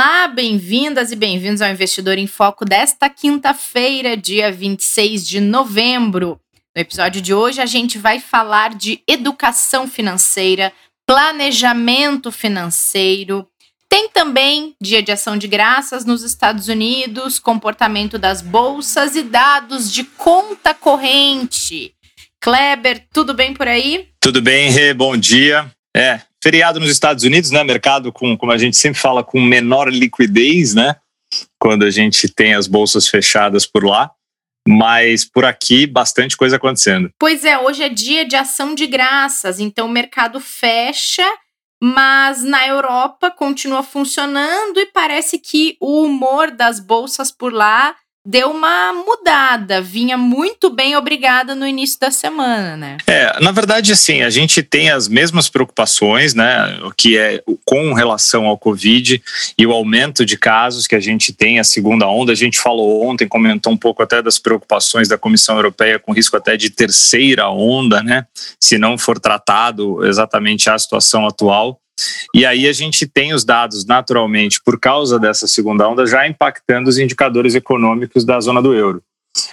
Olá, bem-vindas e bem-vindos ao Investidor em Foco desta quinta-feira, dia 26 de novembro. No episódio de hoje, a gente vai falar de educação financeira, planejamento financeiro, tem também Dia de Ação de Graças nos Estados Unidos, comportamento das bolsas e dados de conta corrente. Kleber, tudo bem por aí? Tudo bem, Rê, bom dia. É, feriado nos Estados Unidos, né? Mercado com, como a gente sempre fala, com menor liquidez, né? Quando a gente tem as bolsas fechadas por lá. Mas por aqui, bastante coisa acontecendo. Pois é, hoje é dia de ação de graças, então o mercado fecha mas na Europa continua funcionando e parece que o humor das bolsas por lá deu uma mudada, vinha muito bem obrigada no início da semana, né? É, na verdade, assim, a gente tem as mesmas preocupações, né, que é com relação ao Covid e o aumento de casos que a gente tem, a segunda onda, a gente falou ontem, comentou um pouco até das preocupações da Comissão Europeia com risco até de terceira onda, né, se não for tratado exatamente a situação atual. E aí a gente tem os dados, naturalmente, por causa dessa segunda onda, já impactando os indicadores econômicos da zona do euro.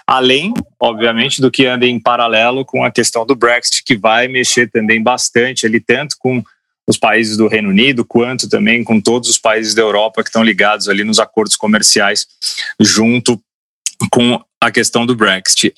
Além, obviamente, do que anda em paralelo com a questão do Brexit, que vai mexer também bastante ali, tanto com os países do Reino Unido, quanto também com todos os países da Europa que estão ligados ali nos acordos comerciais, junto com a questão do Brexit.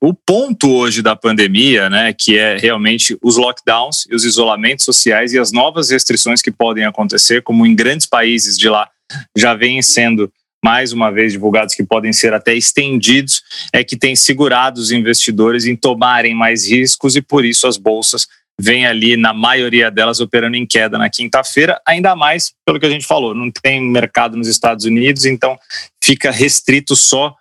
O ponto hoje da pandemia, né, que é realmente os lockdowns e os isolamentos sociais e as novas restrições que podem acontecer, como em grandes países de lá já vêm sendo mais uma vez divulgados que podem ser até estendidos, é que tem segurado os investidores em tomarem mais riscos e por isso as bolsas vêm ali, na maioria delas, operando em queda na quinta-feira, ainda mais pelo que a gente falou, não tem mercado nos Estados Unidos, então fica restrito só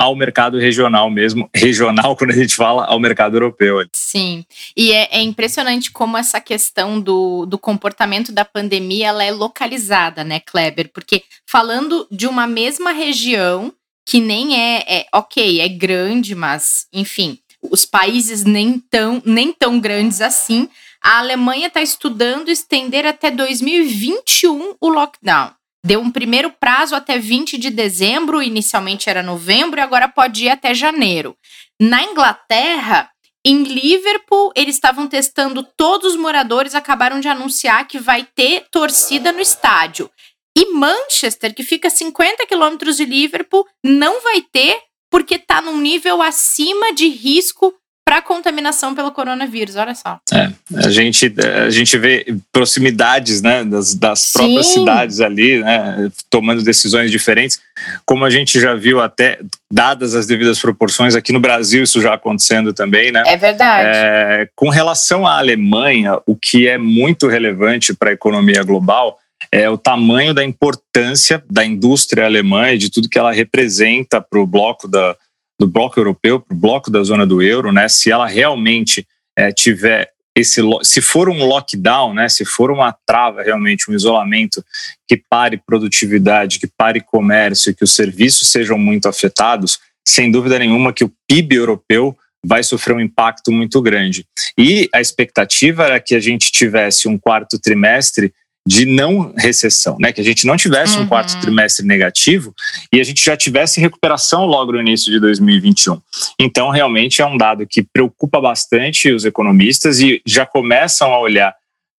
ao mercado regional mesmo, regional quando a gente fala ao mercado europeu. Sim, e é, é, impressionante como essa questão do, do comportamento da pandemia ela é localizada, né, Kleber? Porque falando de uma mesma região que nem é, é ok, é grande, mas enfim, os países nem tão, nem tão grandes assim, a Alemanha está estudando estender até 2021 o lockdown. Deu um primeiro prazo até 20 de dezembro, inicialmente era novembro e agora pode ir até janeiro. Na Inglaterra, em Liverpool, eles estavam testando todos os moradores, acabaram de anunciar que vai ter torcida no estádio. E Manchester, que fica a 50 quilômetros de Liverpool, não vai ter porque está num nível acima de risco para contaminação pelo coronavírus, olha só. É, a gente, a gente vê proximidades né, das, das próprias cidades ali, né, tomando decisões diferentes, como a gente já viu até, dadas as devidas proporções, aqui no Brasil isso já acontecendo também, né? É verdade. É, com relação à Alemanha, o que é muito relevante para a economia global é o tamanho da importância da indústria alemã e de tudo que ela representa para o bloco da, do bloco europeu para o bloco da zona do euro, né? Se ela realmente é, tiver esse, se for um lockdown, né? Se for uma trava realmente, um isolamento que pare produtividade, que pare comércio, que os serviços sejam muito afetados, sem dúvida nenhuma que o PIB europeu vai sofrer um impacto muito grande. E a expectativa era que a gente tivesse um quarto trimestre de não recessão, né? Que a gente não tivesse uhum. um quarto trimestre negativo e a gente já tivesse recuperação logo no início de 2021. Então, realmente é um dado que preocupa bastante os economistas e já começam a olhar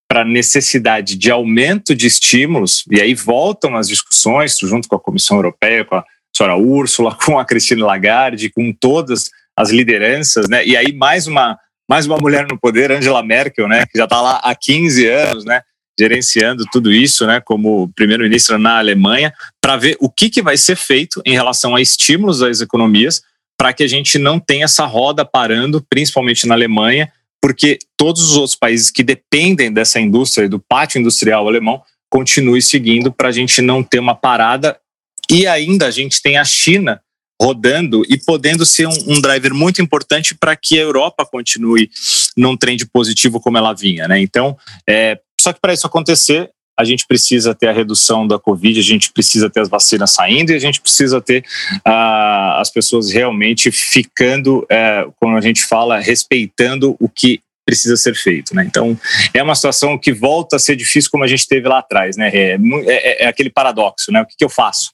para a necessidade de aumento de estímulos, e aí voltam as discussões, junto com a Comissão Europeia, com a senhora Úrsula, com a Cristina Lagarde, com todas as lideranças, né? E aí mais uma mais uma mulher no poder, Angela Merkel, né, que já está lá há 15 anos, né, gerenciando tudo isso, né, como primeiro-ministro na Alemanha, para ver o que, que vai ser feito em relação a estímulos às economias, para que a gente não tenha essa roda parando, principalmente na Alemanha, porque todos os outros países que dependem dessa indústria, do pátio industrial alemão, continuem seguindo para a gente não ter uma parada. E ainda a gente tem a China rodando e podendo ser um, um driver muito importante para que a Europa continue num trend positivo como ela vinha, né? Então, é, só que para isso acontecer, a gente precisa ter a redução da Covid, a gente precisa ter as vacinas saindo e a gente precisa ter uh, as pessoas realmente ficando, uh, como a gente fala, respeitando o que precisa ser feito, né? Então é uma situação que volta a ser difícil como a gente teve lá atrás, né? É, é, é aquele paradoxo, né? O que, que eu faço?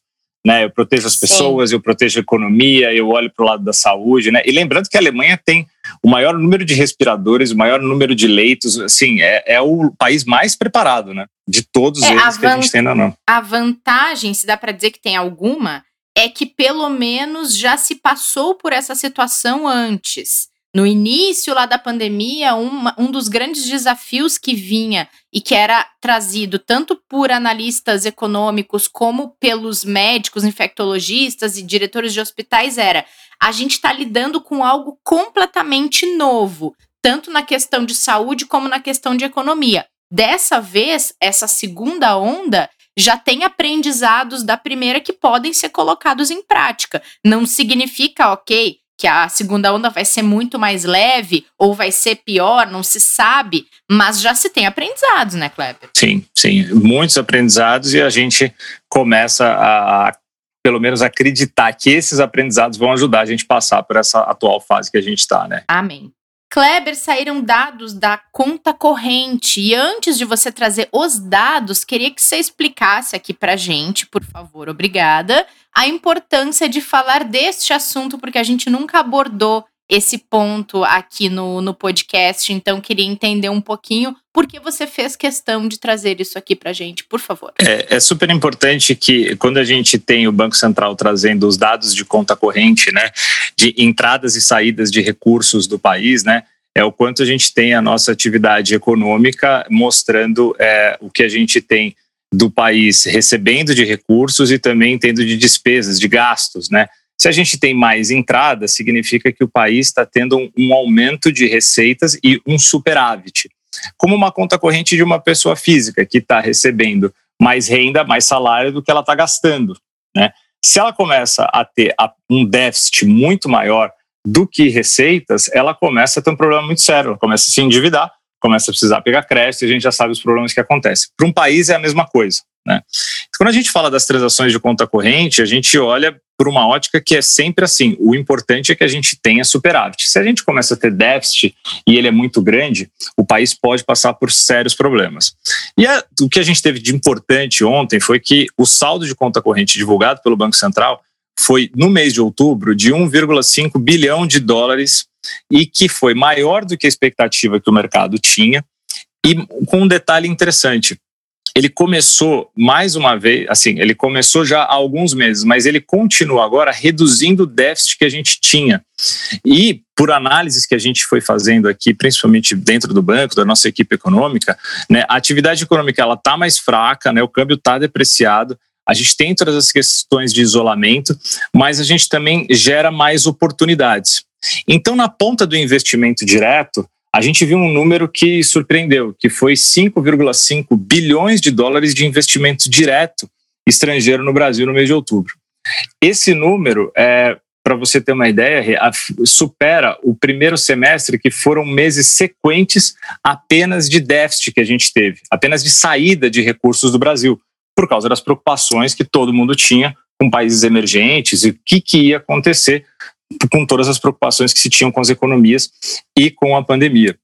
Né, eu protejo as pessoas, Sim. eu protejo a economia, eu olho para o lado da saúde, né? E lembrando que a Alemanha tem o maior número de respiradores, o maior número de leitos, assim, é, é o país mais preparado, né? De todos é, eles que a gente tem na não. A vantagem, se dá para dizer que tem alguma, é que pelo menos já se passou por essa situação antes. No início lá da pandemia, uma, um dos grandes desafios que vinha e que era trazido tanto por analistas econômicos como pelos médicos, infectologistas e diretores de hospitais era a gente está lidando com algo completamente novo, tanto na questão de saúde como na questão de economia. Dessa vez, essa segunda onda já tem aprendizados da primeira que podem ser colocados em prática. Não significa, ok, que a segunda onda vai ser muito mais leve ou vai ser pior, não se sabe, mas já se tem aprendizados, né, Kleber? Sim, sim, muitos aprendizados e a gente começa a pelo menos acreditar que esses aprendizados vão ajudar a gente a passar por essa atual fase que a gente está, né? Amém. Kleber, saíram dados da conta corrente. E antes de você trazer os dados, queria que você explicasse aqui para gente, por favor, obrigada, a importância de falar deste assunto, porque a gente nunca abordou esse ponto aqui no, no podcast. Então, queria entender um pouquinho por que você fez questão de trazer isso aqui para gente, por favor. É, é, super importante que, quando a gente tem o Banco Central trazendo os dados de conta corrente, né, de entradas e saídas de recursos do país, né, é o quanto a gente tem a nossa atividade econômica mostrando é, o que a gente tem do país recebendo de recursos e também tendo de despesas, de gastos, né? Se a gente tem mais entradas, significa que o país está tendo um, um, aumento de receitas e um superávit. Como uma conta corrente de uma pessoa física que está recebendo mais renda, mais salário do que ela está gastando. Né? Se ela começa a ter um déficit muito maior do que receitas, ela começa a ter um problema muito sério, ela começa a se endividar, começa a precisar pegar crédito e a gente já sabe os problemas que acontecem. Para um país é a mesma coisa. Né? Quando a gente fala das transações de conta corrente, a gente olha por uma ótica que é sempre assim: o importante é que a gente tenha superávit. Se a gente começa a ter déficit e ele é muito grande, o país pode passar por sérios problemas. E o que a gente teve de importante ontem foi que o saldo de conta corrente divulgado pelo Banco Central foi, no mês de outubro, de 1,5 bilhão de dólares e que foi maior do que a expectativa que o mercado tinha. E com um detalhe interessante, ele começou mais uma vez, assim, ele começou já há alguns meses, mas ele continua agora reduzindo o déficit que a gente tinha. E por análises que a gente foi fazendo aqui, principalmente dentro do banco, da nossa equipe econômica, né, a atividade econômica ela está mais fraca, né, o câmbio está depreciado, a gente tem todas as questões de isolamento, mas a gente também gera mais oportunidades. Então, na ponta do investimento direto, a gente viu um número que surpreendeu, que foi 5,5 bilhões de dólares de investimento direto estrangeiro no Brasil no mês de outubro. Esse número, é, para você ter uma ideia, supera o primeiro semestre, que foram meses sequentes apenas de déficit que a gente teve, apenas de saída de recursos do Brasil, por causa das preocupações que todo mundo tinha com países emergentes e o que, que ia acontecer com todas as preocupações que se tinham com as economias e com a pandemia.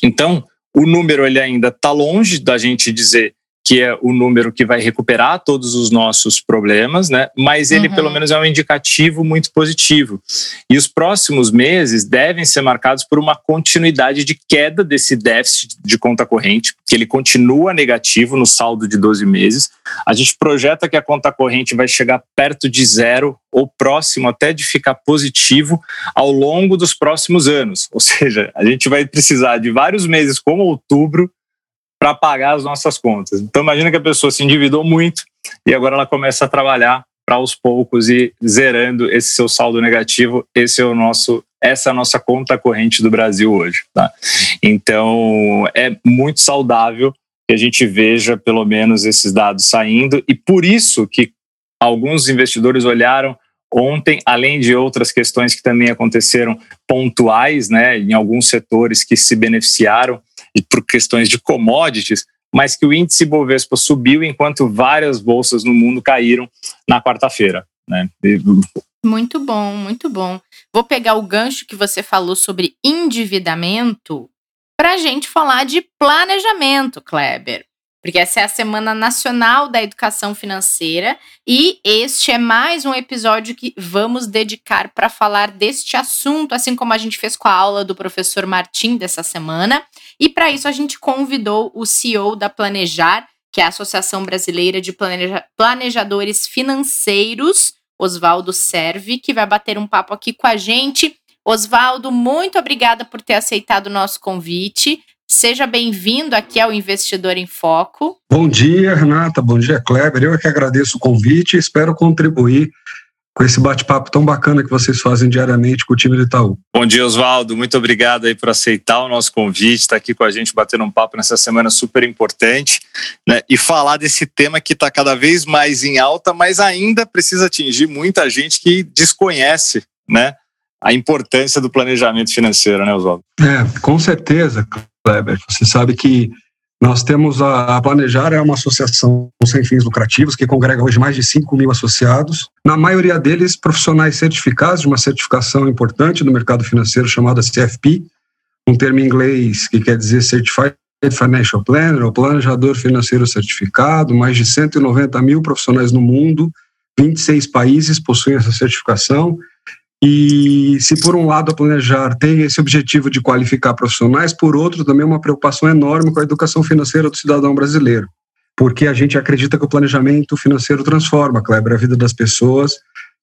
Então, o número ele ainda está longe da gente dizer que é o número que vai recuperar todos os nossos problemas, né? Mas ele uhum. pelo menos é um indicativo muito positivo. E os próximos meses devem ser marcados por uma continuidade de queda desse déficit de conta corrente, que ele continua negativo no saldo de 12 meses. A gente projeta que a conta corrente vai chegar perto de zero ou próximo até de ficar positivo ao longo dos próximos anos. Ou seja, a gente vai precisar de vários meses como outubro para pagar as nossas contas. Então imagina que a pessoa se endividou muito e agora ela começa a trabalhar para aos poucos ir zerando esse seu saldo negativo. Esse é o nosso essa é a nossa conta corrente do Brasil hoje, tá? Então é muito saudável que a gente veja pelo menos esses dados saindo e por isso que alguns investidores olharam ontem, além de outras questões que também aconteceram pontuais, né, em alguns setores que se beneficiaram e por questões de commodities, mas que o índice Bovespa subiu enquanto várias bolsas no mundo caíram na quarta-feira. Né? Muito bom, muito bom. Vou pegar o gancho que você falou sobre endividamento para a gente falar de planejamento, Kleber. Porque essa é a Semana Nacional da Educação Financeira e este é mais um episódio que vamos dedicar para falar deste assunto, assim como a gente fez com a aula do professor Martim dessa semana. E para isso a gente convidou o CEO da Planejar, que é a Associação Brasileira de Planeja Planejadores Financeiros, Oswaldo Serve, que vai bater um papo aqui com a gente. Oswaldo, muito obrigada por ter aceitado o nosso convite. Seja bem-vindo aqui ao Investidor em Foco. Bom dia, Renata. Bom dia, Kleber. Eu é que agradeço o convite e espero contribuir com esse bate-papo tão bacana que vocês fazem diariamente com o time do Itaú. Bom dia, Oswaldo. Muito obrigado aí por aceitar o nosso convite, estar tá aqui com a gente batendo um papo nessa semana super importante, né? E falar desse tema que está cada vez mais em alta, mas ainda precisa atingir muita gente que desconhece, né? A importância do planejamento financeiro, né, Oswaldo? É, com certeza, Kleber. Você sabe que nós temos a, a Planejar, é uma associação sem fins lucrativos que congrega hoje mais de 5 mil associados. Na maioria deles, profissionais certificados de uma certificação importante no mercado financeiro chamada CFP, um termo em inglês que quer dizer Certified Financial Planner, ou Planejador Financeiro Certificado. Mais de 190 mil profissionais no mundo, 26 países possuem essa certificação. E se por um lado a Planejar tem esse objetivo de qualificar profissionais, por outro também uma preocupação enorme com a educação financeira do cidadão brasileiro, porque a gente acredita que o planejamento financeiro transforma, Kleber, a vida das pessoas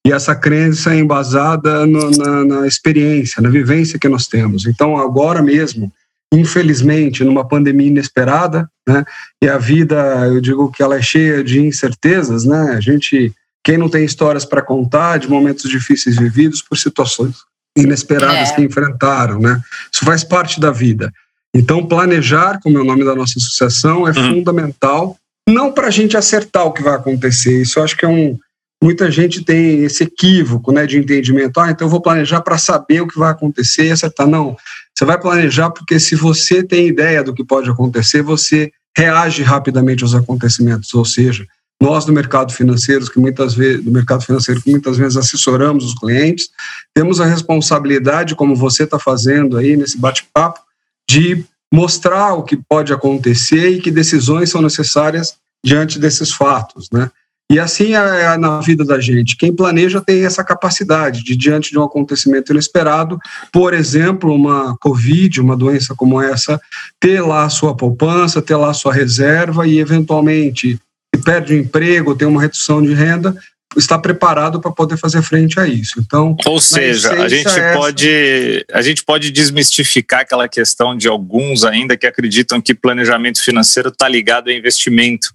e essa crença é embasada no, na, na experiência, na vivência que nós temos. Então, agora mesmo, infelizmente, numa pandemia inesperada, né, e a vida, eu digo que ela é cheia de incertezas, né, a gente quem não tem histórias para contar de momentos difíceis vividos por situações inesperadas é. que enfrentaram, né? Isso faz parte da vida. Então, planejar, como é o nome da nossa associação, é uhum. fundamental, não para a gente acertar o que vai acontecer. Isso eu acho que é um. Muita gente tem esse equívoco né, de entendimento. Ah, então eu vou planejar para saber o que vai acontecer e acertar. Não. Você vai planejar porque se você tem ideia do que pode acontecer, você reage rapidamente aos acontecimentos. Ou seja, nós do mercado financeiro, que muitas vezes, do mercado financeiro, que muitas vezes assessoramos os clientes, temos a responsabilidade, como você está fazendo aí nesse bate-papo, de mostrar o que pode acontecer e que decisões são necessárias diante desses fatos, né? E assim é, é na vida da gente. Quem planeja tem essa capacidade de, diante de um acontecimento inesperado, por exemplo, uma Covid, uma doença como essa, ter lá a sua poupança, ter lá a sua reserva e, eventualmente, perde o emprego, tem uma redução de renda, está preparado para poder fazer frente a isso. Então, ou seja, a gente é pode a gente pode desmistificar aquela questão de alguns ainda que acreditam que planejamento financeiro está ligado a investimento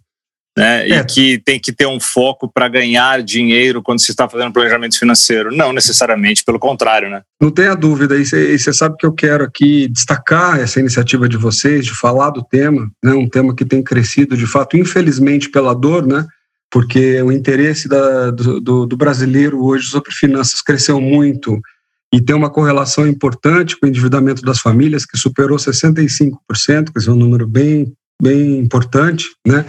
né? É. E que tem que ter um foco para ganhar dinheiro quando se está fazendo planejamento financeiro. Não necessariamente, pelo contrário, né? Não tenha dúvida. E você sabe que eu quero aqui destacar essa iniciativa de vocês, de falar do tema, né? Um tema que tem crescido, de fato, infelizmente pela dor, né? Porque o interesse da, do, do, do brasileiro hoje sobre finanças cresceu muito e tem uma correlação importante com o endividamento das famílias, que superou 65%, que é um número bem bem importante, né?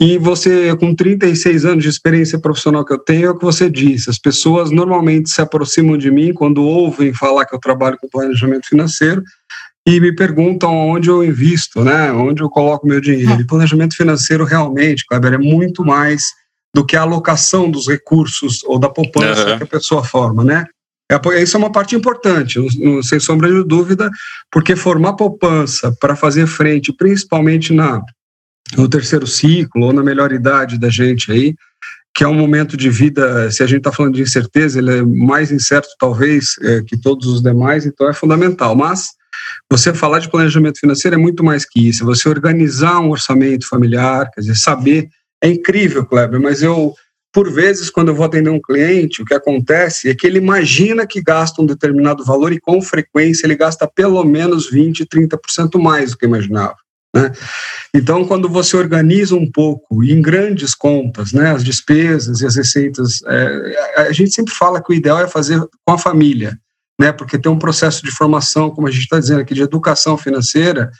E você, com 36 anos de experiência profissional que eu tenho, é o que você disse, as pessoas normalmente se aproximam de mim quando ouvem falar que eu trabalho com planejamento financeiro e me perguntam onde eu invisto, né? Onde eu coloco meu dinheiro. E planejamento financeiro realmente, Kleber, é muito mais do que a alocação dos recursos ou da poupança uhum. que a pessoa forma, né? É, isso é uma parte importante, sem sombra de dúvida, porque formar poupança para fazer frente, principalmente na, no terceiro ciclo ou na melhor idade da gente aí, que é um momento de vida, se a gente está falando de incerteza, ele é mais incerto talvez é, que todos os demais, então é fundamental. Mas você falar de planejamento financeiro é muito mais que isso, você organizar um orçamento familiar, quer dizer, saber. É incrível, Kleber, mas eu por vezes, quando eu vou atender um cliente, o que acontece é que ele imagina que gasta um determinado valor e, com frequência, ele gasta pelo menos 20%, 30% mais do que imaginava. Né? Então, quando você organiza um pouco em grandes contas, né, as despesas e as receitas, é, a gente sempre fala que o ideal é fazer com a família, né, porque tem um processo de formação, como a gente está dizendo aqui, de educação financeira,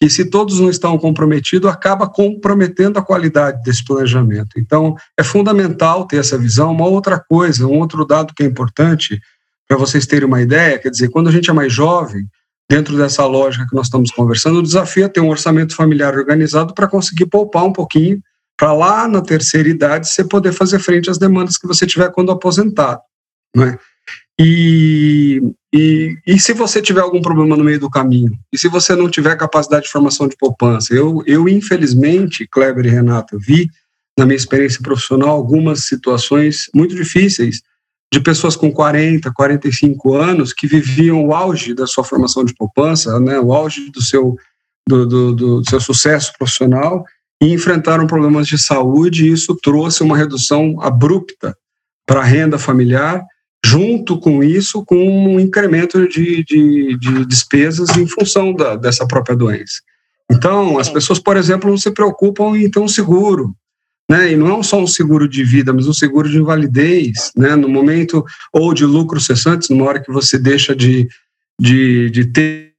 que se todos não estão comprometidos, acaba comprometendo a qualidade desse planejamento. Então, é fundamental ter essa visão. Uma outra coisa, um outro dado que é importante, para vocês terem uma ideia, quer dizer, quando a gente é mais jovem, dentro dessa lógica que nós estamos conversando, o desafio é ter um orçamento familiar organizado para conseguir poupar um pouquinho, para lá na terceira idade você poder fazer frente às demandas que você tiver quando aposentado. Não é? E, e, e se você tiver algum problema no meio do caminho? E se você não tiver capacidade de formação de poupança? Eu, eu infelizmente, Kleber e Renato, vi na minha experiência profissional algumas situações muito difíceis de pessoas com 40, 45 anos que viviam o auge da sua formação de poupança, né, o auge do seu, do, do, do seu sucesso profissional e enfrentaram problemas de saúde e isso trouxe uma redução abrupta para a renda familiar, junto com isso, com um incremento de, de, de despesas em função da, dessa própria doença. Então, as pessoas, por exemplo, não se preocupam em ter um seguro, né? E não é só um seguro de vida, mas um seguro de invalidez, né? No momento ou de lucros cessantes, numa hora que você deixa de, de, de ter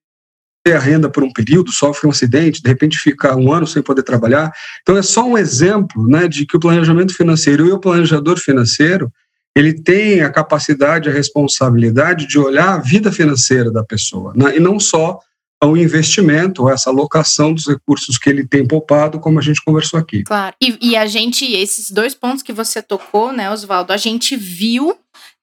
a renda por um período, sofre um acidente, de repente fica um ano sem poder trabalhar. Então é só um exemplo, né, de que o planejamento financeiro e o planejador financeiro ele tem a capacidade, a responsabilidade de olhar a vida financeira da pessoa, né? e não só ao investimento, essa alocação dos recursos que ele tem poupado, como a gente conversou aqui. Claro. E, e a gente, esses dois pontos que você tocou, né, Oswaldo, a gente viu,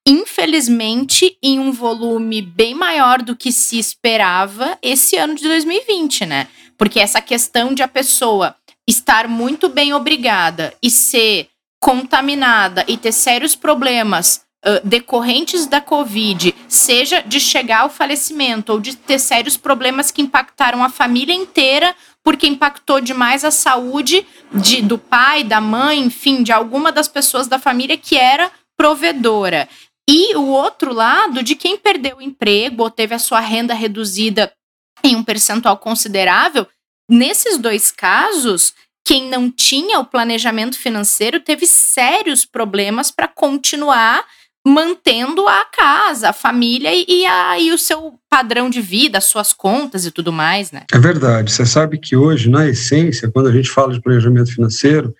infelizmente, em um volume bem maior do que se esperava esse ano de 2020, né? Porque essa questão de a pessoa estar muito bem obrigada e ser contaminada e ter sérios problemas decorrentes da Covid, seja de chegar ao falecimento ou de ter sérios problemas que impactaram a família inteira, porque impactou demais a saúde de, do pai, da mãe, enfim, de alguma das pessoas da família que era provedora. E o outro lado de quem perdeu o emprego ou teve a sua renda reduzida em um percentual considerável, nesses dois casos, quem não tinha o planejamento financeiro teve sérios problemas para continuar mantendo a casa, a família e, a, e o seu padrão de vida, as suas contas e tudo mais, né? É verdade. Você sabe que hoje, na essência, quando a gente fala de planejamento financeiro,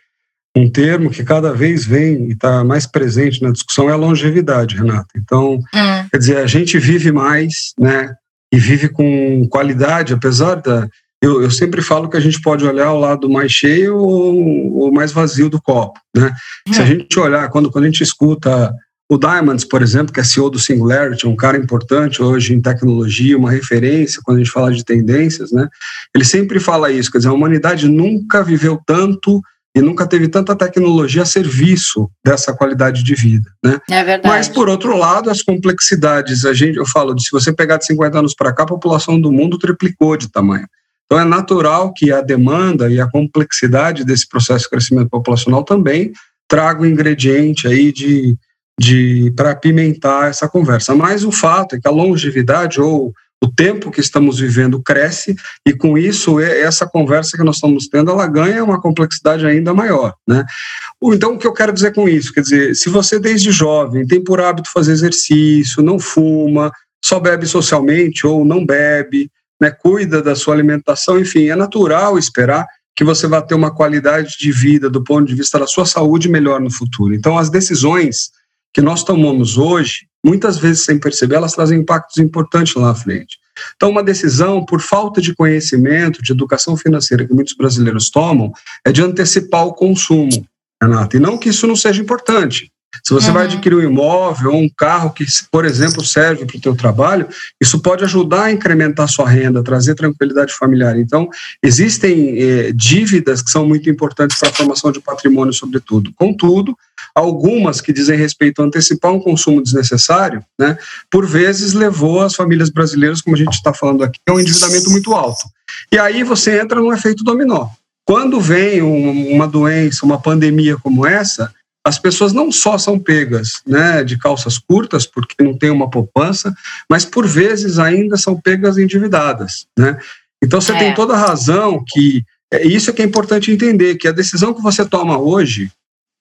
um termo que cada vez vem e está mais presente na discussão é a longevidade, Renata. Então, hum. quer dizer, a gente vive mais, né? E vive com qualidade, apesar da. Eu, eu sempre falo que a gente pode olhar o lado mais cheio ou, ou mais vazio do copo, né? Hum. Se a gente olhar, quando, quando a gente escuta o Diamonds, por exemplo, que é CEO do Singularity, um cara importante hoje em tecnologia, uma referência quando a gente fala de tendências, né? Ele sempre fala isso, quer dizer, a humanidade nunca viveu tanto e nunca teve tanta tecnologia a serviço dessa qualidade de vida, né? É verdade. Mas por outro lado, as complexidades, a gente, eu falo, de se você pegar de 50 anos para cá, a população do mundo triplicou de tamanho. Então é natural que a demanda e a complexidade desse processo de crescimento populacional também traga o ingrediente aí de de para apimentar essa conversa. Mas o fato é que a longevidade ou o tempo que estamos vivendo cresce e com isso essa conversa que nós estamos tendo ela ganha uma complexidade ainda maior, né? Então o que eu quero dizer com isso, quer dizer, se você desde jovem tem por hábito fazer exercício, não fuma, só bebe socialmente ou não bebe, né, cuida da sua alimentação, enfim, é natural esperar que você vai ter uma qualidade de vida do ponto de vista da sua saúde melhor no futuro. Então as decisões que nós tomamos hoje, muitas vezes sem perceber, elas trazem impactos importantes lá à frente. Então, uma decisão, por falta de conhecimento, de educação financeira que muitos brasileiros tomam, é de antecipar o consumo, Renata. E não que isso não seja importante. Se você uhum. vai adquirir um imóvel ou um carro que, por exemplo, serve para o teu trabalho, isso pode ajudar a incrementar sua renda, trazer tranquilidade familiar. Então, existem eh, dívidas que são muito importantes para a formação de patrimônio, sobretudo. Contudo, algumas que dizem respeito a antecipar um consumo desnecessário, né, por vezes levou as famílias brasileiras, como a gente está falando aqui, a um endividamento muito alto. E aí você entra num efeito dominó. Quando vem uma doença, uma pandemia como essa, as pessoas não só são pegas né, de calças curtas, porque não tem uma poupança, mas por vezes ainda são pegas endividadas. Né? Então você é. tem toda a razão que é isso que é importante entender, que a decisão que você toma hoje,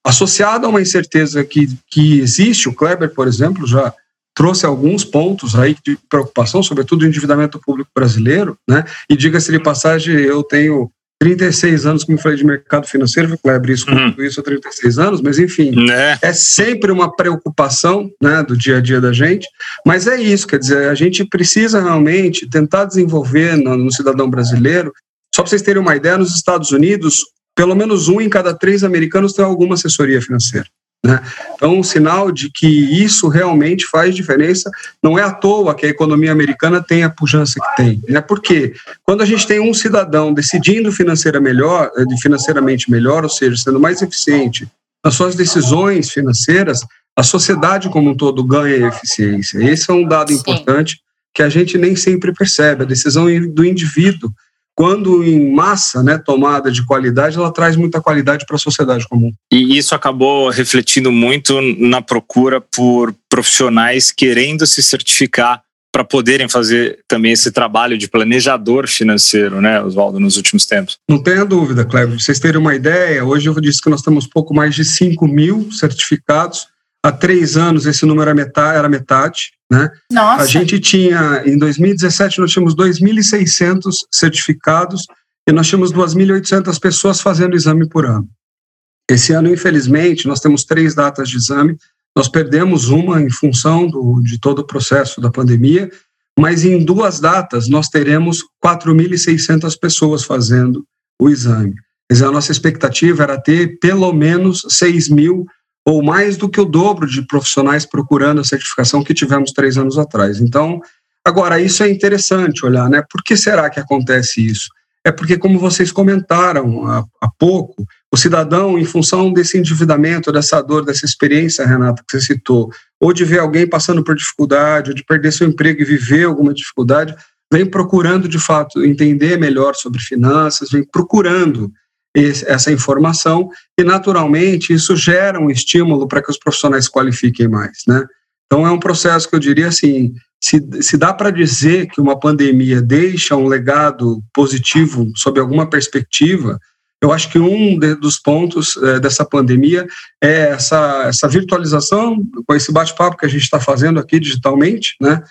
associada a uma incerteza que, que existe, o Kleber, por exemplo, já trouxe alguns pontos aí de preocupação, sobretudo o endividamento público brasileiro, né? E diga-se de passagem, eu tenho 36 anos, como falei, de mercado financeiro, Kleber, isso, uhum. isso há 36 anos, mas enfim, né? é sempre uma preocupação né, do dia a dia da gente, mas é isso, quer dizer, a gente precisa realmente tentar desenvolver no, no cidadão brasileiro, só para vocês terem uma ideia, nos Estados Unidos, pelo menos um em cada três americanos tem alguma assessoria financeira. Né? Então, um sinal de que isso realmente faz diferença. Não é à toa que a economia americana tem a pujança que tem. Né? Porque quando a gente tem um cidadão decidindo financeira melhor, eh, financeiramente melhor, ou seja, sendo mais eficiente nas suas decisões financeiras, a sociedade como um todo ganha eficiência. Esse é um dado Sim. importante que a gente nem sempre percebe. A decisão do indivíduo quando em massa, né, tomada de qualidade, ela traz muita qualidade para a sociedade comum. E isso acabou refletindo muito na procura por profissionais querendo se certificar para poderem fazer também esse trabalho de planejador financeiro, né, Oswaldo, nos últimos tempos. Não tenha dúvida, Cleber. Pra vocês terem uma ideia, hoje eu disse que nós temos pouco mais de 5 mil certificados. Há três anos esse número era metade. Era metade né? Nossa. A gente tinha, em 2017, nós tínhamos 2.600 certificados e nós tínhamos 2.800 pessoas fazendo exame por ano. Esse ano, infelizmente, nós temos três datas de exame. Nós perdemos uma em função do, de todo o processo da pandemia, mas em duas datas nós teremos 4.600 pessoas fazendo o exame. Quer dizer, a nossa expectativa era ter pelo menos 6 mil ou mais do que o dobro de profissionais procurando a certificação que tivemos três anos atrás. Então, agora, isso é interessante olhar, né? Por que será que acontece isso? É porque, como vocês comentaram há, há pouco, o cidadão, em função desse endividamento, dessa dor, dessa experiência, Renata, que você citou, ou de ver alguém passando por dificuldade, ou de perder seu emprego e viver alguma dificuldade, vem procurando, de fato, entender melhor sobre finanças, vem procurando essa informação e, naturalmente, isso gera um estímulo para que os profissionais qualifiquem mais, né? Então, é um processo que eu diria assim, se, se dá para dizer que uma pandemia deixa um legado positivo sob alguma perspectiva, eu acho que um de, dos pontos é, dessa pandemia é essa, essa virtualização, com esse bate-papo que a gente está fazendo aqui digitalmente, né?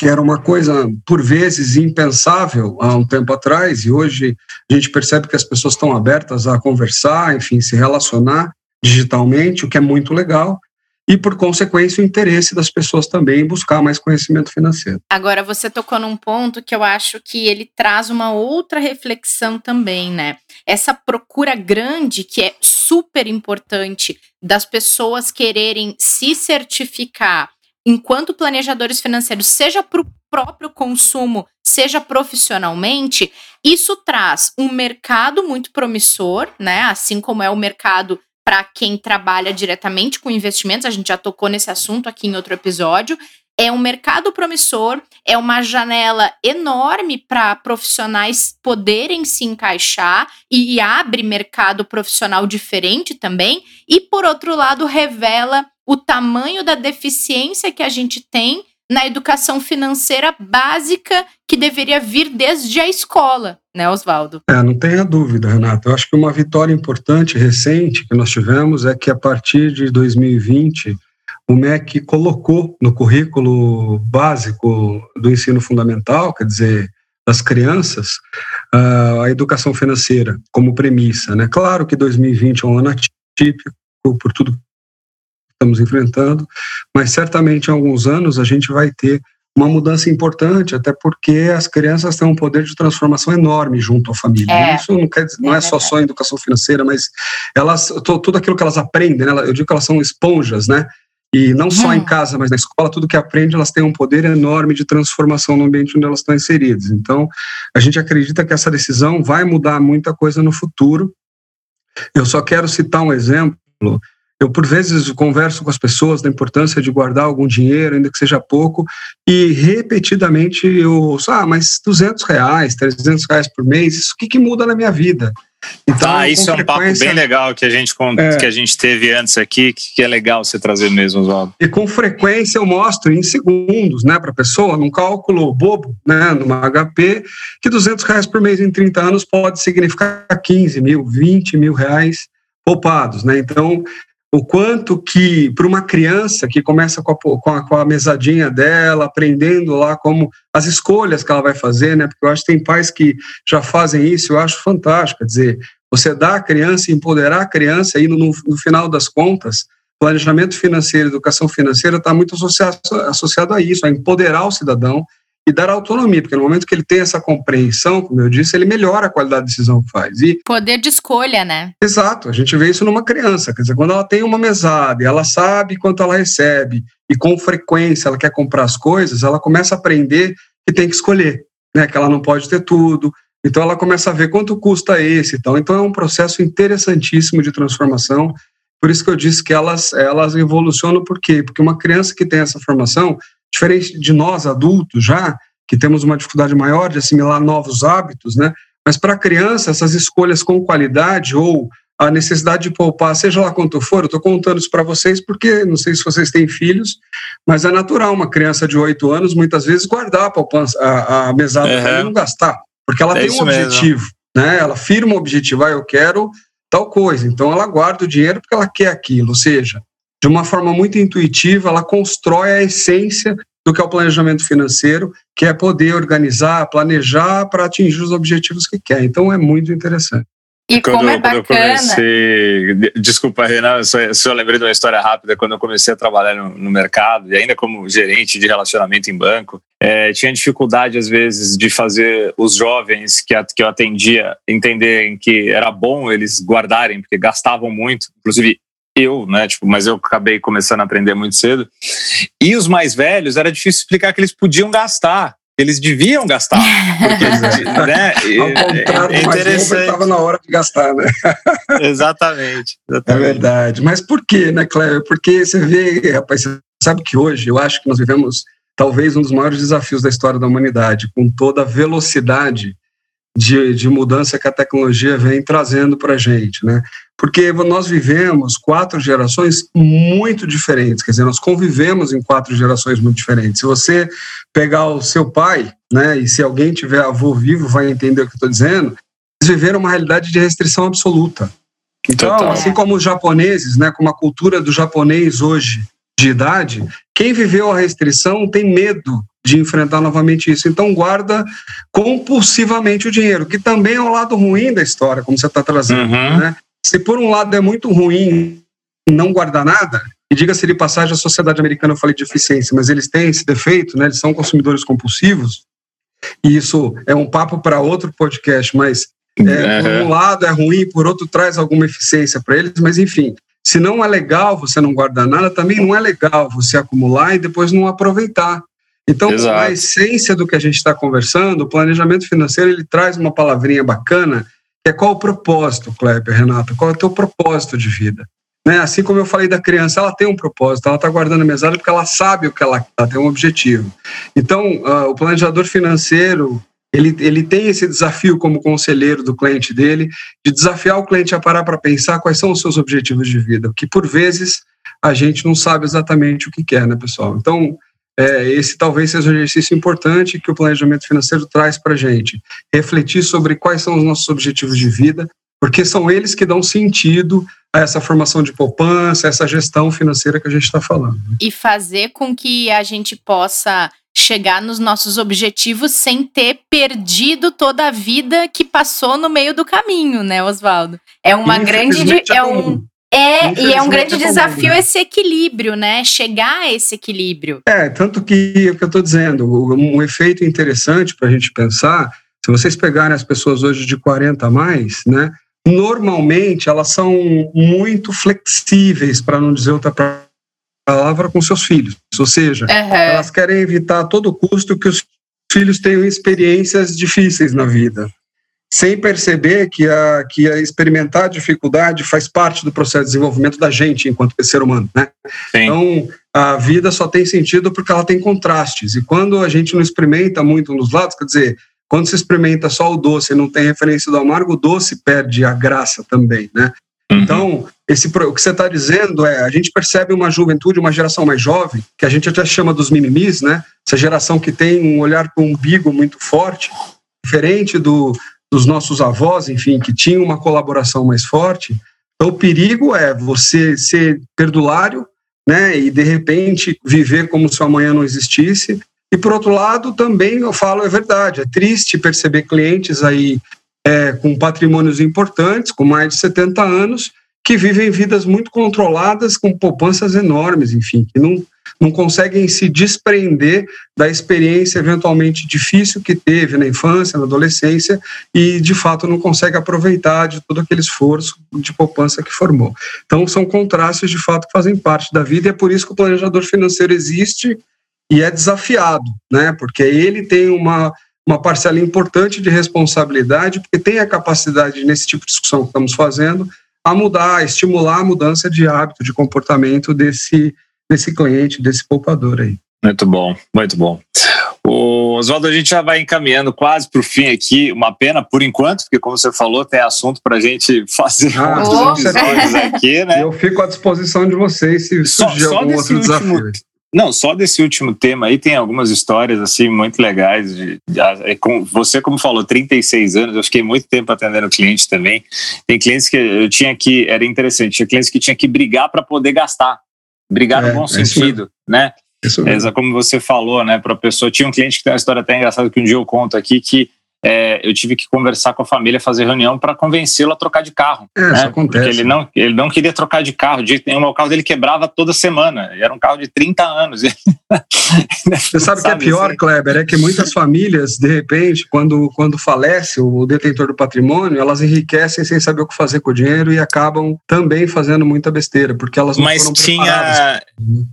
Que era uma coisa, por vezes, impensável há um tempo atrás, e hoje a gente percebe que as pessoas estão abertas a conversar, enfim, se relacionar digitalmente, o que é muito legal, e, por consequência, o interesse das pessoas também em buscar mais conhecimento financeiro. Agora, você tocou num ponto que eu acho que ele traz uma outra reflexão também, né? Essa procura grande, que é super importante, das pessoas quererem se certificar enquanto planejadores financeiros, seja para o próprio consumo, seja profissionalmente, isso traz um mercado muito promissor, né? Assim como é o mercado para quem trabalha diretamente com investimentos, a gente já tocou nesse assunto aqui em outro episódio. É um mercado promissor, é uma janela enorme para profissionais poderem se encaixar e, abre mercado profissional diferente também. E, por outro lado, revela o tamanho da deficiência que a gente tem na educação financeira básica que deveria vir desde a escola, né, Oswaldo? É, não tenha dúvida, Renata. Eu acho que uma vitória importante, recente, que nós tivemos é que a partir de 2020 o MEC colocou no currículo básico do ensino fundamental, quer dizer, das crianças, a educação financeira como premissa. Né? Claro que 2020 é um ano atípico por tudo estamos enfrentando, mas certamente em alguns anos a gente vai ter uma mudança importante, até porque as crianças têm um poder de transformação enorme junto à família. É. Isso não, quer não é, é só só em educação financeira, mas elas tudo aquilo que elas aprendem, né, eu digo que elas são esponjas, né? E não só em uhum. casa, mas na escola, tudo que aprende, elas têm um poder enorme de transformação no ambiente onde elas estão inseridas. Então, a gente acredita que essa decisão vai mudar muita coisa no futuro. Eu só quero citar um exemplo eu, por vezes, converso com as pessoas da importância de guardar algum dinheiro, ainda que seja pouco, e repetidamente eu ouço, ah, mas 200 reais, 300 reais por mês, isso o que, que muda na minha vida? Então, ah, isso é um papo bem legal que a gente é. que a gente teve antes aqui, que é legal você trazer mesmo, Oswaldo. E com frequência eu mostro em segundos, né, para a pessoa, num cálculo bobo, né, numa HP, que 200 reais por mês em 30 anos pode significar 15 mil, 20 mil reais poupados, né? Então, o quanto que para uma criança que começa com a, com a, com, a, mesadinha dela, aprendendo lá como as escolhas que ela vai fazer, né? Porque eu acho que tem pais que já fazem isso, eu acho fantástico. Quer dizer, você dá a criança, empoderar a criança, e no, no final das contas, planejamento financeiro, educação financeira está muito associado, associado a isso, a empoderar o cidadão e dar autonomia, porque no momento que ele tem essa compreensão, como eu disse, ele melhora a qualidade da decisão que faz. E, Poder de escolha, né? Exato, a gente vê isso numa criança, quer dizer, quando ela tem uma mesada ela sabe quanto ela recebe e com frequência ela quer comprar as coisas, ela começa a aprender que tem que escolher, né, que ela não pode ter tudo, então ela começa a ver quanto custa esse, então, então é um processo interessantíssimo de transformação. Por isso que eu disse que elas elas evolucionam por quê? Porque uma criança que tem essa formação, diferente de nós adultos já, que temos uma dificuldade maior de assimilar novos hábitos, né? Mas para a criança, essas escolhas com qualidade ou a necessidade de poupar, seja lá quanto for, eu estou contando isso para vocês porque não sei se vocês têm filhos, mas é natural uma criança de 8 anos muitas vezes guardar a, poupança, a, a mesada uhum. e não gastar, porque ela é tem um objetivo, mesmo. né? Ela firma um objetivo, ah, eu quero tal coisa, então ela guarda o dinheiro porque ela quer aquilo, ou seja, de uma forma muito intuitiva, ela constrói a essência do que é o planejamento financeiro, que é poder organizar, planejar para atingir os objetivos que quer. Então é muito interessante. E quando, como é bacana. Quando eu comecei, desculpa, Renan, só, só lembrei de uma história rápida. Quando eu comecei a trabalhar no, no mercado, e ainda como gerente de relacionamento em banco, é, tinha dificuldade, às vezes, de fazer os jovens que, que eu atendia entenderem que era bom eles guardarem, porque gastavam muito. Inclusive, eu, né? Tipo, mas eu acabei começando a aprender muito cedo. E os mais velhos, era difícil explicar que eles podiam gastar. Eles deviam gastar. Porque, né? Ao contrário, é interessante. estava na hora de gastar, né? exatamente, exatamente, É verdade. Mas por quê, né, Cléber? Porque você vê, rapaz, você sabe que hoje eu acho que nós vivemos talvez um dos maiores desafios da história da humanidade, com toda a velocidade de, de mudança que a tecnologia vem trazendo para a gente, né? Porque nós vivemos quatro gerações muito diferentes, quer dizer, nós convivemos em quatro gerações muito diferentes. Se você pegar o seu pai, né, e se alguém tiver avô vivo vai entender o que eu estou dizendo, eles viveram uma realidade de restrição absoluta. Então, Total. assim como os japoneses, né, como a cultura do japonês hoje de idade, quem viveu a restrição tem medo de enfrentar novamente isso. Então, guarda compulsivamente o dinheiro, que também é um lado ruim da história, como você está trazendo. Uhum. Né? Se por um lado é muito ruim não guardar nada, e diga-se de passagem, a sociedade americana, eu falei de eficiência, mas eles têm esse defeito, né? eles são consumidores compulsivos, e isso é um papo para outro podcast, mas é, por um lado é ruim, por outro traz alguma eficiência para eles, mas enfim, se não é legal você não guardar nada, também não é legal você acumular e depois não aproveitar. Então, Exato. a essência do que a gente está conversando, o planejamento financeiro, ele traz uma palavrinha bacana, que é qual o propósito, Kleber, Renata? Qual é o teu propósito de vida? Né? Assim como eu falei da criança, ela tem um propósito, ela está guardando a mesada porque ela sabe o que ela, ela tem um objetivo. Então, uh, o planejador financeiro, ele, ele tem esse desafio como conselheiro do cliente dele, de desafiar o cliente a parar para pensar quais são os seus objetivos de vida, que por vezes a gente não sabe exatamente o que quer, né, pessoal? Então, é, esse talvez seja um exercício importante que o planejamento financeiro traz para a gente. Refletir sobre quais são os nossos objetivos de vida, porque são eles que dão sentido a essa formação de poupança, essa gestão financeira que a gente está falando. E fazer com que a gente possa chegar nos nossos objetivos sem ter perdido toda a vida que passou no meio do caminho, né, Oswaldo? É uma grande é, um é, e é um grande é desafio esse equilíbrio, né? Chegar a esse equilíbrio. É, tanto que o que eu estou dizendo, um efeito interessante para a gente pensar, se vocês pegarem as pessoas hoje de 40 a mais, né? Normalmente elas são muito flexíveis, para não dizer outra palavra, com seus filhos. Ou seja, uhum. elas querem evitar a todo custo que os filhos tenham experiências difíceis na vida sem perceber que a, que a experimentar dificuldade faz parte do processo de desenvolvimento da gente enquanto ser humano, né? Sim. Então, a vida só tem sentido porque ela tem contrastes. E quando a gente não experimenta muito um dos lados, quer dizer, quando se experimenta só o doce e não tem referência do amargo, o doce perde a graça também, né? Uhum. Então, esse, o que você está dizendo é, a gente percebe uma juventude, uma geração mais jovem, que a gente até chama dos mimimis, né? Essa geração que tem um olhar para o umbigo muito forte, diferente do, dos nossos avós, enfim, que tinham uma colaboração mais forte. Então, o perigo é você ser perdulário, né? E de repente viver como se o amanhã não existisse. E por outro lado, também eu falo é verdade, é triste perceber clientes aí é, com patrimônios importantes, com mais de 70 anos, que vivem vidas muito controladas, com poupanças enormes, enfim, que não, não conseguem se desprender da experiência eventualmente difícil que teve na infância, na adolescência, e de fato não consegue aproveitar de todo aquele esforço de poupança que formou. Então, são contrastes de fato que fazem parte da vida, e é por isso que o planejador financeiro existe e é desafiado, né? Porque ele tem uma uma parcela importante de responsabilidade, porque tem a capacidade, nesse tipo de discussão que estamos fazendo, a mudar, a estimular a mudança de hábito, de comportamento desse, desse cliente, desse poupador aí. Muito bom, muito bom. O Oswaldo, a gente já vai encaminhando quase para o fim aqui. Uma pena por enquanto, porque como você falou, tem assunto para a gente fazer ah, outras coisas aqui, né? Eu fico à disposição de vocês se surgir só, algum outro último, desafio. Não, só desse último tema aí tem algumas histórias assim muito legais. De, de, é com, você, como falou, 36 anos, eu fiquei muito tempo atendendo cliente também. Tem clientes que eu tinha que, era interessante, tinha clientes que tinha que brigar para poder gastar. Brigar é, no bom é sentido, né? Isso mesmo. É, como você falou, né, para a pessoa. Tinha um cliente que tem uma história até engraçada que um dia eu conto aqui que é, eu tive que conversar com a família, fazer reunião para convencê-lo a trocar de carro. É, né? isso acontece. Porque ele não, ele não queria trocar de carro, de nenhum, o carro dele quebrava toda semana, e era um carro de 30 anos. Você sabe o que é pior, Kleber? É que muitas famílias, de repente, quando, quando falece o detentor do patrimônio, elas enriquecem sem saber o que fazer com o dinheiro e acabam também fazendo muita besteira, porque elas não mas foram tinha,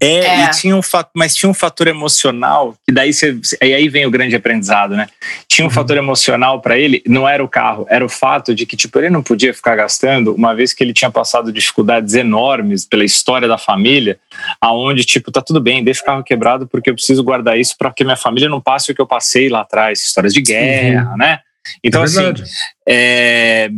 é, é. tinha um mas tinha um fator emocional, que daí você, e aí vem o grande aprendizado, né? Tinha um uhum. fator emocional emocional para ele não era o carro, era o fato de que tipo ele não podia ficar gastando, uma vez que ele tinha passado dificuldades enormes pela história da família, aonde tipo tá tudo bem, deixa o carro quebrado porque eu preciso guardar isso para que minha família não passe o que eu passei lá atrás, histórias de guerra, uhum. né? Então, é assim, é,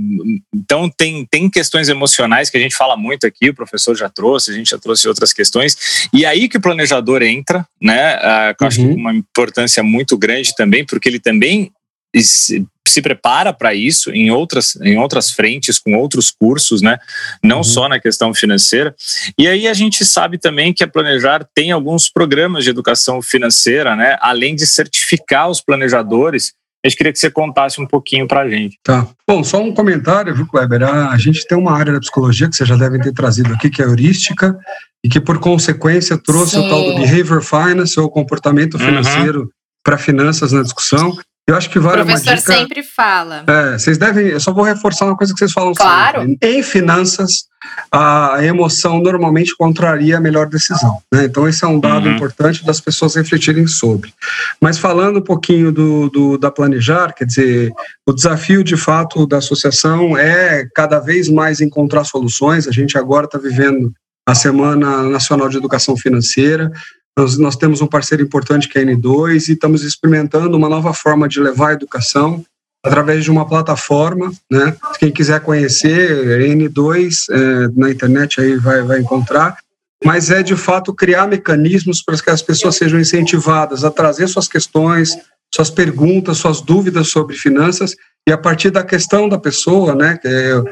então tem, tem questões emocionais que a gente fala muito aqui, o professor já trouxe, a gente já trouxe outras questões, e aí que o planejador entra, né? Uh, que eu acho que uhum. uma importância muito grande também, porque ele também se, se prepara para isso em outras, em outras frentes, com outros cursos, né? Não uhum. só na questão financeira. E aí a gente sabe também que a Planejar tem alguns programas de educação financeira, né? Além de certificar os planejadores. A gente queria que você contasse um pouquinho para a gente. Tá. Bom, só um comentário, viu, Kleber? A gente tem uma área da psicologia que vocês já devem ter trazido aqui, que é a heurística, e que, por consequência, trouxe Sim. o tal do behavior finance, ou comportamento uhum. financeiro uhum. para finanças na discussão. Eu acho que vale o professor dica, sempre fala. É, vocês devem. Eu só vou reforçar uma coisa que vocês falam. Claro. Sempre. Em finanças, a emoção normalmente contraria a melhor decisão. Né? Então, esse é um dado uhum. importante das pessoas refletirem sobre. Mas falando um pouquinho do, do, da Planejar, quer dizer, o desafio de fato da associação é cada vez mais encontrar soluções. A gente agora está vivendo a Semana Nacional de Educação Financeira. Nós, nós temos um parceiro importante que é a N2 e estamos experimentando uma nova forma de levar a educação através de uma plataforma, né? Quem quiser conhecer, N2 é, na internet aí vai, vai encontrar. Mas é de fato criar mecanismos para que as pessoas sejam incentivadas a trazer suas questões, suas perguntas, suas dúvidas sobre finanças e a partir da questão da pessoa, né, que é,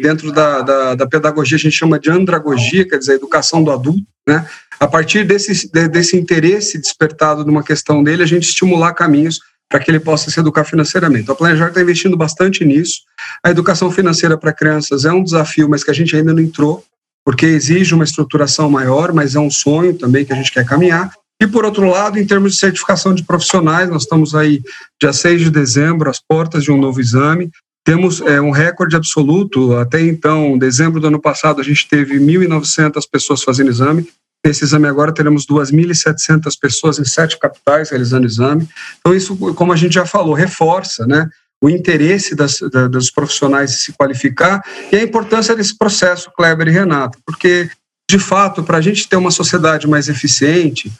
dentro da, da, da, pedagogia a gente chama de andragogia, quer dizer, educação do adulto, né, a partir desse, desse interesse despertado de uma questão dele, a gente estimular caminhos para que ele possa se educar financeiramente. A Planejar está investindo bastante nisso. A educação financeira para crianças é um desafio, mas que a gente ainda não entrou, porque exige uma estruturação maior, mas é um sonho também que a gente quer caminhar. E, por outro lado, em termos de certificação de profissionais, nós estamos aí, dia 6 de dezembro, às portas de um novo exame. Temos é, um recorde absoluto. Até então, dezembro do ano passado, a gente teve 1.900 pessoas fazendo exame. Nesse exame agora teremos 2.700 pessoas em sete capitais realizando exame. Então, isso, como a gente já falou, reforça né, o interesse das, da, dos profissionais de se qualificar e a importância desse processo, Kleber e Renato, porque, de fato, para a gente ter uma sociedade mais eficiente,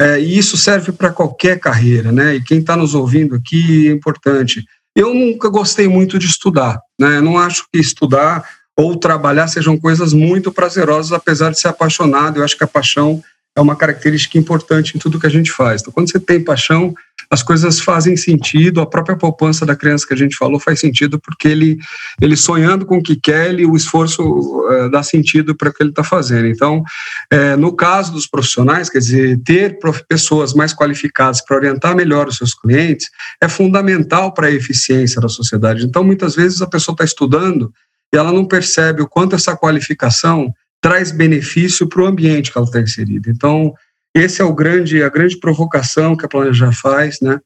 É, e isso serve para qualquer carreira, né? E quem está nos ouvindo aqui é importante. Eu nunca gostei muito de estudar, né? Eu não acho que estudar ou trabalhar sejam coisas muito prazerosas, apesar de ser apaixonado. Eu acho que a paixão é uma característica importante em tudo que a gente faz. Então, quando você tem paixão, as coisas fazem sentido, a própria poupança da criança que a gente falou faz sentido porque ele, ele sonhando com o que quer, ele, o esforço uh, dá sentido para o que ele está fazendo. Então, é, no caso dos profissionais, quer dizer, ter pessoas mais qualificadas para orientar melhor os seus clientes é fundamental para a eficiência da sociedade. Então, muitas vezes a pessoa está estudando e ela não percebe o quanto essa qualificação traz benefício para o ambiente que ela está inserida. Então, esse é o grande, a grande provocação que a Planejar faz, né?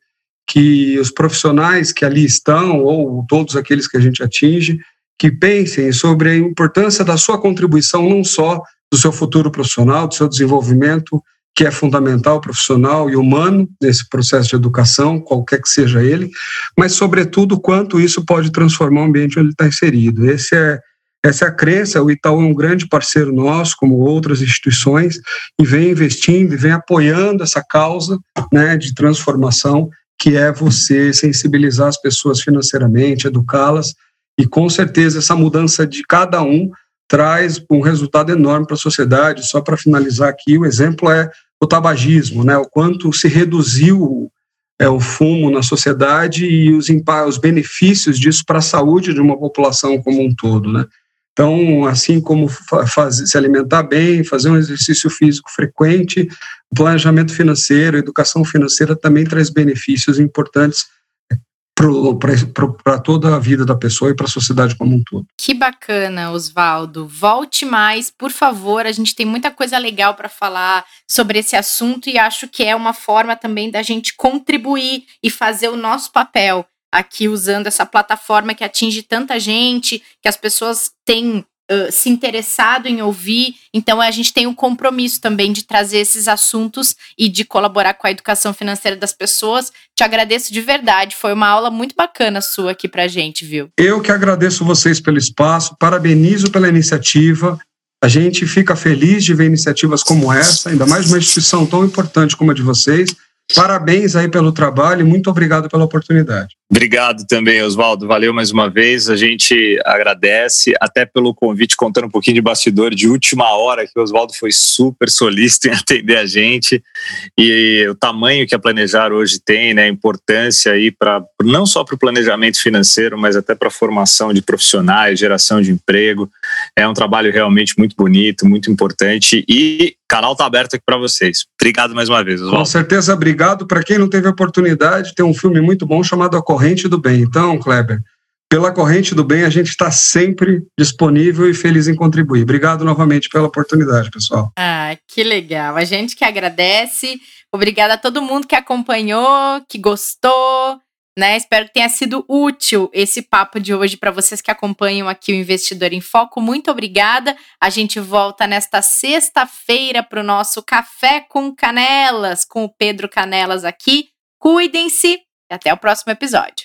que os profissionais que ali estão, ou todos aqueles que a gente atinge, que pensem sobre a importância da sua contribuição, não só do seu futuro profissional, do seu desenvolvimento, que é fundamental, profissional e humano, nesse processo de educação, qualquer que seja ele, mas, sobretudo, quanto isso pode transformar o ambiente onde ele está inserido. Esse é essa é a crença, o Itaú é um grande parceiro nosso, como outras instituições, e vem investindo e vem apoiando essa causa né, de transformação, que é você sensibilizar as pessoas financeiramente, educá-las, e com certeza essa mudança de cada um traz um resultado enorme para a sociedade. Só para finalizar aqui, o exemplo é o tabagismo, né, o quanto se reduziu é, o fumo na sociedade e os, os benefícios disso para a saúde de uma população como um todo, né? Então, assim como fazer, se alimentar bem, fazer um exercício físico frequente, planejamento financeiro, educação financeira também traz benefícios importantes para toda a vida da pessoa e para a sociedade como um todo. Que bacana, Oswaldo. Volte mais, por favor. A gente tem muita coisa legal para falar sobre esse assunto e acho que é uma forma também da gente contribuir e fazer o nosso papel aqui usando essa plataforma que atinge tanta gente, que as pessoas têm se interessado em ouvir. Então a gente tem um compromisso também de trazer esses assuntos e de colaborar com a educação financeira das pessoas. Te agradeço de verdade, foi uma aula muito bacana sua aqui pra gente, viu? Eu que agradeço vocês pelo espaço, parabenizo pela iniciativa. A gente fica feliz de ver iniciativas como essa, ainda mais uma instituição tão importante como a de vocês. Parabéns aí pelo trabalho e muito obrigado pela oportunidade. Obrigado também, Oswaldo. Valeu mais uma vez. A gente agradece até pelo convite, contando um pouquinho de bastidor de última hora, que o Oswaldo foi super solícito em atender a gente. E o tamanho que a Planejar hoje tem, né, a importância aí para não só para o planejamento financeiro, mas até para a formação de profissionais, geração de emprego. É um trabalho realmente muito bonito, muito importante e o canal está aberto aqui para vocês. Obrigado mais uma vez, Oswaldo. Com certeza, obrigado. Para quem não teve oportunidade, tem um filme muito bom chamado A corrente do bem. Então, Kleber, pela corrente do bem, a gente está sempre disponível e feliz em contribuir. Obrigado novamente pela oportunidade, pessoal. Ah, que legal. A gente que agradece. Obrigada a todo mundo que acompanhou, que gostou. Né? Espero que tenha sido útil esse papo de hoje para vocês que acompanham aqui o Investidor em Foco. Muito obrigada. A gente volta nesta sexta-feira para o nosso Café com Canelas, com o Pedro Canelas aqui. Cuidem-se e até o próximo episódio.